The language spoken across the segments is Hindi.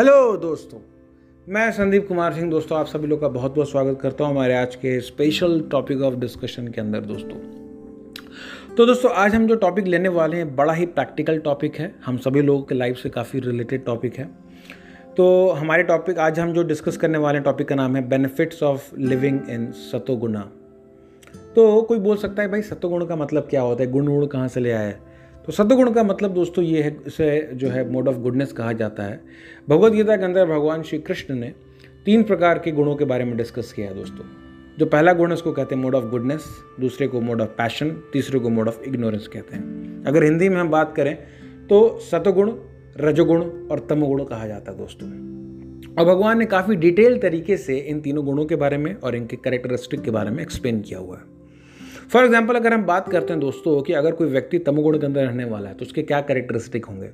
हेलो दोस्तों। मैं संदीप कुमार सिंह, दोस्तों, आप सभी लोग का बहुत बहुत स्वागत करता हूँ हमारे आज के स्पेशल टॉपिक ऑफ़ डिस्कशन के अंदर, दोस्तों। तो दोस्तों, आज हम जो टॉपिक लेने वाले हैं, बड़ा ही प्रैक्टिकल टॉपिक है। हम सभी लोगों के लाइफ से काफ़ी रिलेटेड टॉपिक है। तो हमारे टॉपिक आज हम जो डिस्कस करने वाले टॉपिक का नाम है benefits of living in satoguna. तो कोई बोल सकता है, भाई, सतोगुण का मतलब क्या होता है? गुण गुण कहाँ से ले आया है? तो सदगुण का मतलब दोस्तों ये है, इसे जो है मोड ऑफ़ गुडनेस कहा जाता है। भगवत गीता के अंदर भगवान श्री कृष्ण ने तीन प्रकार के गुणों के बारे में डिस्कस किया है दोस्तों। जो पहला गुण उसको कहते हैं मोड ऑफ़ गुडनेस दूसरे को मोड ऑफ़ पैशन तीसरे को मोड ऑफ़ इग्नोरेंस कहते हैं। अगर हिंदी में हम बात करें तो सतगुण, रजोगुण और तमगुण कहा जाता है दोस्तों। और भगवान ने काफ़ी डिटेल तरीके से इन तीनों गुणों के बारे में और इनके करेक्टरिस्टिक के बारे में एक्सप्लेन किया हुआ है। फॉर एग्ज़ाम्पल अगर हम बात करते हैं दोस्तों कि अगर कोई व्यक्ति तमोगुण के अंदर रहने वाला है तो उसके क्या करेक्टरिस्टिक होंगे?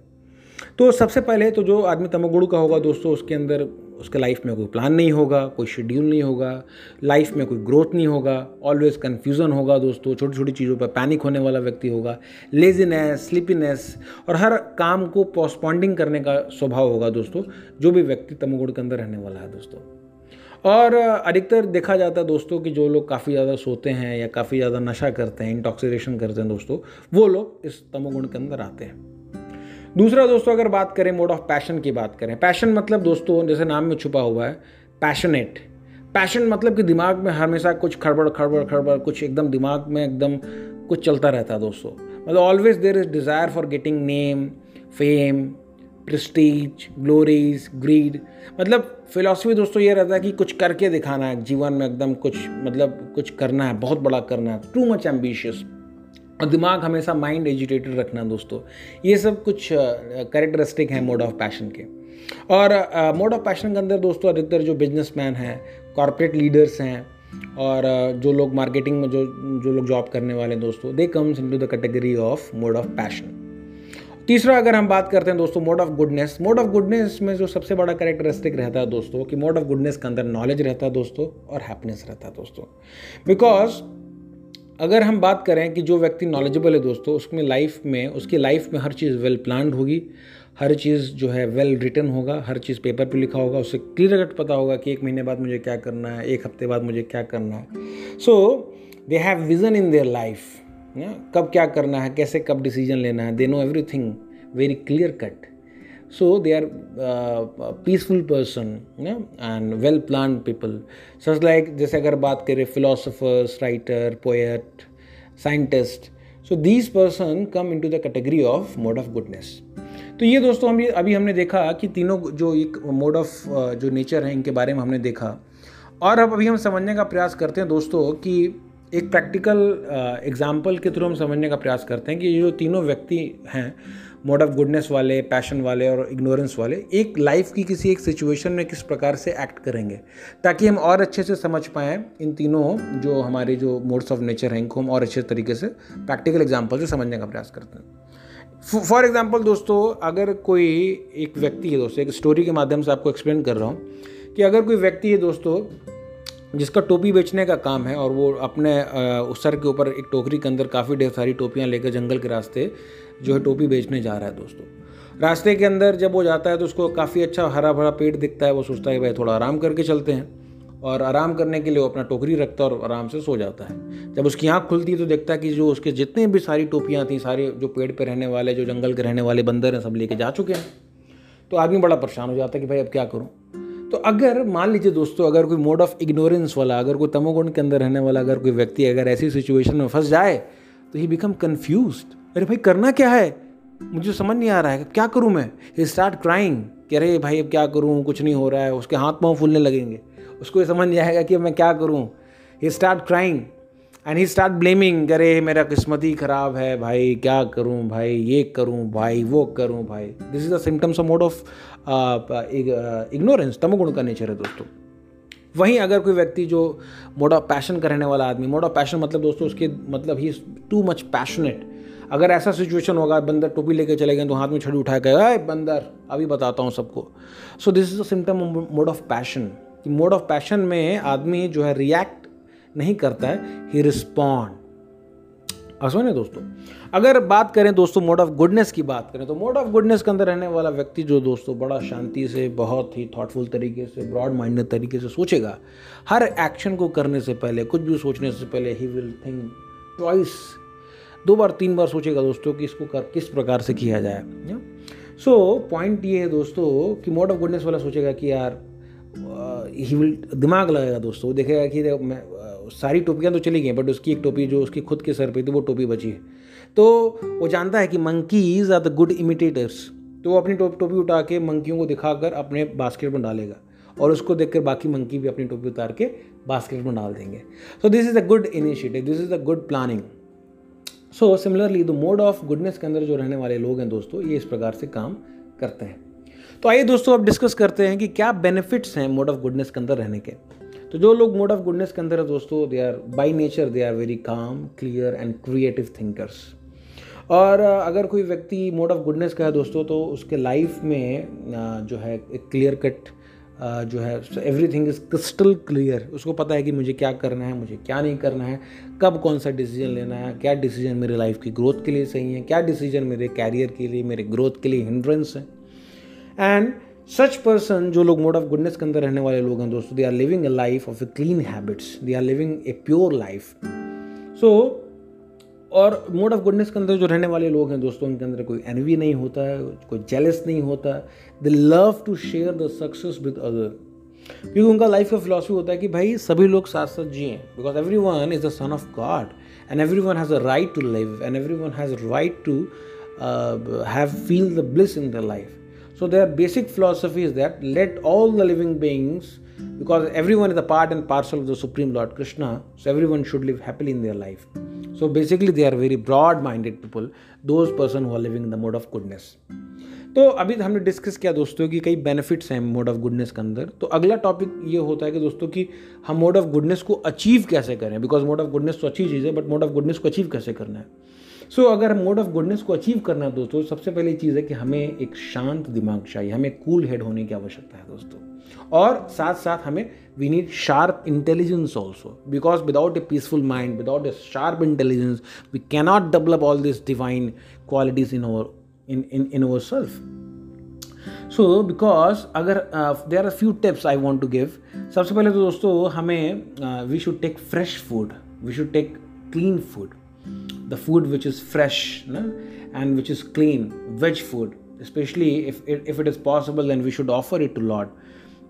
तो सबसे पहले तो जो आदमी तमोगुण का होगा दोस्तों, उसके अंदर उसके लाइफ में कोई प्लान नहीं होगा, कोई शेड्यूल नहीं होगा लाइफ में कोई ग्रोथ नहीं होगा ऑलवेज कन्फ्यूज़न होगा दोस्तों छोटी छोटी चीज़ों पर पैनिक होने वाला व्यक्ति होगा लेजीनेस स्लीपीनेस और हर काम को पोस्पॉन्डिंग करने का स्वभाव होगा दोस्तों, जो भी व्यक्ति तमोगुण के अंदर रहने वाला है दोस्तों। और अधिकतर देखा जाता है दोस्तों कि जो लोग काफ़ी ज़्यादा सोते हैं या काफ़ी ज़्यादा नशा करते हैं इंटॉक्सिकेशन करते हैं दोस्तों, वो लोग इस तमोगुण के अंदर आते हैं। दूसरा दोस्तों अगर बात करें मोड ऑफ़ पैशन की बात करें पैशन मतलब दोस्तों, जैसे नाम में छुपा हुआ है पैशनेट पैशन मतलब कि दिमाग में हमेशा कुछ खड़बड़ खड़बड़ खड़बड़, कुछ एकदम दिमाग में एकदम कुछ चलता रहता है दोस्तों। मतलब always there is desire for getting name fame prestige glories greed मतलब फिलॉसफी दोस्तों ये रहता है कि कुछ करके दिखाना है, जीवन में एकदम कुछ मतलब कुछ करना है, बहुत बड़ा करना है टू मच एम्बिशियस और दिमाग हमेशा माइंड एजुटेटेड रखना दोस्तों। ये सब कुछ करेक्टरिस्टिक हैं मोड ऑफ़ पैशन के। और मोड ऑफ़ पैशन के अंदर दोस्तों अधिकतर जो बिजनेसमैन हैं कॉरपोरेट लीडर्स हैं, और जो लोग मार्केटिंग में, जो जो लोग जॉब करने वाले हैं दोस्तों they comes into the category of mode of passion तीसरा अगर हम बात करते हैं दोस्तों mode of goodness mode of goodness में जो सबसे बड़ा करेक्टरिस्टिक रहता है दोस्तों, कि मोड ऑफ़ गुडनेस के अंदर नॉलेज रहता है दोस्तों और हैप्पीनेस रहता है दोस्तों. बिकॉज़ अगर हम बात करें कि जो व्यक्ति नॉलेजेबल है दोस्तों, उसमें लाइफ में, उसकी लाइफ में हर चीज़ वेल प्लान होगी, हर चीज़ जो है वेल रिटर्न होगा, हर चीज़ पेपर पे लिखा होगा उसे क्लियर कट पता होगा कि एक महीने बाद मुझे क्या करना है, एक हफ़्ते बाद मुझे क्या करना है. So they have vision in their life कब क्या करना है कैसे कब डिसीज़न लेना है they know everything very clear cut so they are peaceful person and well plan people such like जैसे अगर बात करें philosophers writer poet scientist so these person come into the category of mode of goodness तो ये दोस्तों हम अभी हमने देखा कि तीनों जो एक मोड ऑफ़ uh, जो नेचर है इनके बारे में हमने देखा। और अब अभी हम समझने का प्रयास करते हैं दोस्तों कि एक प्रैक्टिकल एग्ज़ाम्पल के थ्रू हम समझने का प्रयास करते हैं कि ये जो तीनों व्यक्ति हैं मोड ऑफ़ गुडनेस वाले पैशन वाले और इग्नोरेंस वाले, एक लाइफ की किसी एक सिचुएशन में किस प्रकार से एक्ट करेंगे? ताकि हम और अच्छे से समझ पाएँ इन तीनों जो हमारे जो मोड्स ऑफ़ नेचर हैं, इनको हम और अच्छे तरीके से प्रैक्टिकल एग्ज़ाम्पल से समझने का प्रयास करते हैं। फॉर एग्ज़ाम्पल दोस्तों, अगर कोई एक व्यक्ति है दोस्तों, एक स्टोरी के माध्यम से आपको एक्सप्लेन कर रहा हूँ कि अगर कोई व्यक्ति है दोस्तों जिसका टोपी बेचने का काम है और वो अपने उस सर के ऊपर एक टोकरी के अंदर काफ़ी ढेर सारी टोपियाँ लेकर जंगल के रास्ते जो है टोपी बेचने जा रहा है दोस्तों। रास्ते के अंदर जब वो जाता है तो उसको काफ़ी अच्छा हरा भरा पेड़ दिखता है, वो सोचता है भाई थोड़ा आराम करके चलते हैं। और आराम करने के लिए वो अपना टोकरी रखता है और आराम से सो जाता है। जब उसकी आँख खुलती है तो देखता है कि जो उसके जितने भी सारी टोपियाँ थी, सारे जो पेड़ पर रहने वाले, जो जंगल के रहने वाले बंदर हैं, सब लेके जा चुके हैं। तो आदमी बड़ा परेशान हो जाता है कि भाई अब क्या करूँ? तो अगर मान लीजिए दोस्तों, अगर कोई मोड ऑफ़ इग्नोरेंस वाला, अगर कोई तमोगुण के अंदर रहने वाला, अगर कोई व्यक्ति अगर ऐसी सिचुएशन में फंस जाए तो ही बिकम कन्फ्यूज़ अरे भाई, करना क्या है? मुझे समझ नहीं आ रहा है, क्या करूँ मैं? ही स्टार्ट क्राइंग कि अरे भाई, अब क्या करूँ? कुछ नहीं हो रहा है, उसके हाथ पाँव फूलने लगेंगे। उसको ये समझ नहीं आएगा कि मैं क्या करूँ? He start crying and he start blaming अरे, मेरा किस्मत ही ख़राब है भाई, क्या करूँ भाई, ये करूँ भाई, वो करूँ भाई. This is the symptoms of mode of ignorance तमोगुण का नेचर है दोस्तों। वहीं अगर कोई व्यक्ति जो मोड ऑफ़ पैशन का रहने वाला आदमी मोड ऑफ़ पैशन मतलब दोस्तों उसके मतलब ही टू मच पैशनेट अगर ऐसा सिचुएशन होगा, बंदर टोपी लेके चले गए तो हाथ में छड़ी उठा के अरे, बंदर, अभी बताता हूँ सबको। So this is a symptom mode of passion mode of passion में आदमी जो है रिएक्ट नहीं करता है ही रिस्पॉन्ड सुने दोस्तों? अगर बात करें दोस्तों मोड ऑफ़ गुडनेस की बात करें तो मोड ऑफ़ गुडनेस के अंदर रहने वाला व्यक्ति जो दोस्तों बड़ा शांति से, बहुत ही थॉटफुल तरीके से ब्रॉड माइंडेड तरीके से सोचेगा, हर एक्शन को करने से पहले, कुछ भी सोचने से पहले ही विल थिंक ट्वाइस दो बार, तीन बार सोचेगा दोस्तों कि इसको कर, किस प्रकार से किया जाए सो पॉइंट ये है दोस्तों कि मोड ऑफ़ गुडनेस वाला सोचेगा कि यार ही विल दिमाग लगेगा दोस्तों देखेगा कि मैं सारी टोपियाँ तो चली गई बट उसकी एक टोपी जो उसकी खुद के सर पे थी, वो टोपी बची है। तो वो जानता है कि monkeys are the good imitators तो वो अपनी टोप टोपी उठा के मंकियों को दिखाकर अपने बास्केट में डालेगा और उसको देखकर बाकी मंकी भी अपनी टोपी उतार के बास्केट में डाल देंगे। So this is a good initiative this is a good planning so similarly the mode of goodness के अंदर जो रहने वाले लोग हैं दोस्तों, ये इस प्रकार से काम करते हैं। तो आइए दोस्तों, अब डिस्कस करते हैं कि क्या बेनिफिट्स हैं मोड ऑफ़ गुडनेस के अंदर रहने के। तो जो लोग मोड ऑफ़ गुडनेस के अंदर है दोस्तों they are by nature they are very calm clear and creative thinkers और अगर कोई व्यक्ति मोड ऑफ़ गुडनेस का है दोस्तों तो उसके लाइफ में जो है एक क्लियर कट जो है everything is crystal clear उसको पता है कि मुझे क्या करना है, मुझे क्या नहीं करना है, कब कौन सा डिसीज़न लेना है, क्या डिसीज़न मेरे लाइफ की ग्रोथ के लिए सही है, क्या डिसीज़न मेरे कैरियर के लिए, मेरे ग्रोथ के लिए हिंड्रेंस है. एंड सच पर्सन जो लोग मोड ऑफ़ गुडनेस के अंदर रहने वाले लोग हैं दोस्तों they are living a life of a clean habits they are living a pure life so और मोड ऑफ़ गुडनेस के अंदर जो रहने वाले लोग हैं दोस्तों, उनके अंदर कोई एनवी नहीं होता है कोई जेलस नहीं होता. They love to share the success with other क्योंकि उनका लाइफ का फिलोसफी होता है कि भाई, सभी लोग साथ साथ जिए. Because everyone is the son of God and everyone has a right to live and everyone has right to have feel the bliss in the life So their basic philosophy is that let all the living beings, because everyone is a part and parcel of the Supreme Lord Krishna, so everyone should live happily in their life. So basically they are very broad-minded people, those person who are living in the mode of goodness. तो अभी हमने डिस्कस किया दोस्तों कि कई बेनिफिट्स हैं मोड ऑफ़ गुडनेस के अंदर तो अगला टॉपिक ये होता है कि दोस्तों कि हम मोड ऑफ़ गुडनेस को अचीव कैसे करें बिकॉज़ मोड ऑफ़ गुडनेस तो अच्छी चीज़ है बट मोड ऑफ़ गुडनेस को अचीव कैसे करना है सो so, अगर मोड ऑफ़ गुडनेस को अचीव करना है दोस्तों सबसे पहली चीज़ है कि हमें एक शांत दिमाग चाहिए हमें कूल हेड होने की आवश्यकता है दोस्तों। और साथ साथ हमें we need sharp intelligence also because without a peaceful mind without a sharp intelligence we cannot develop all this divine qualities in our in in in our self so because अगर there are few tips I want to give सबसे पहले तो दोस्तों हमें we should take fresh food we should take clean food the food which is fresh no? and which is clean, veg food, especially if it, if it is possible, then we should offer it to Lord.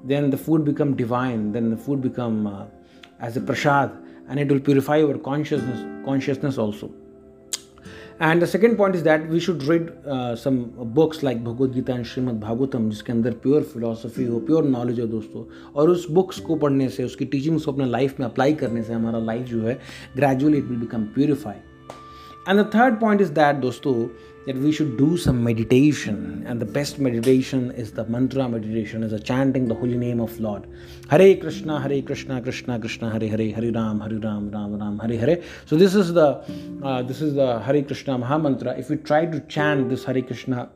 Then the food become divine. Then the food become uh, as a prasad, and it will purify our consciousness consciousness also. And the second point is that we should read uh, some books like Bhagavad Gita and Srimad Bhagavatam जिसके अंदर प्योर फिलोसफी हो प्योर नॉलेज हो दोस्तों और उस बुक्स को पढ़ने से उसकी टीचिंग्स को अपने लाइफ में अप्लाई करने से हमारा लाइफ जो है gradually it will become purify And the third point is that, dosto, that we should do some meditation. And the best meditation is the mantra meditation, is a chanting the holy name of Lord. Hare Krishna, Hare Krishna, Krishna Krishna, Hare Hare, Hare Ram, Hare Ram, Ram Ram, Hare Hare. So this is the uh, this is the Hare Krishna Mahamantra. If we try to chant this Hare Krishna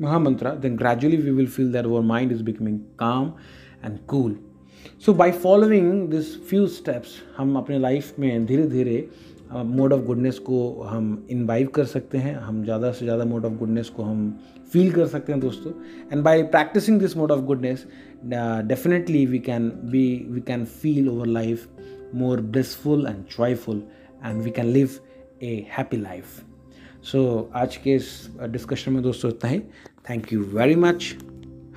Mahamantra, then gradually we will feel that our mind is becoming calm and cool. So by following these few steps, हम अपने लाइफ में धीरे धीरे मोड ऑफ़ गुडनेस को हम इन्वाइव कर सकते हैं। हम ज़्यादा से ज़्यादा मोड ऑफ़ गुडनेस को हम फील कर सकते हैं दोस्तों। And by practicing this mode of goodness definitely we can be we can feel our life more blissful and joyful and we can live a happy life so आज के इस डिस्कशन में दोस्तों इतना ही। Thank you very much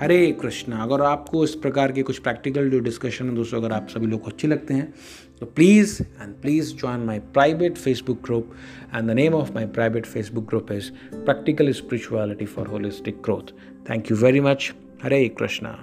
Hare Krishna. अगर आपको इस प्रकार के कुछ प्रैक्टिकल जो डिस्कशन है, दोस्तों, अगर आप सभी लोग को अच्छे लगते हैं तो please and please join my private Facebook group and the name of my private Facebook group is practical spirituality for holistic growth thank you very much Hare Krishna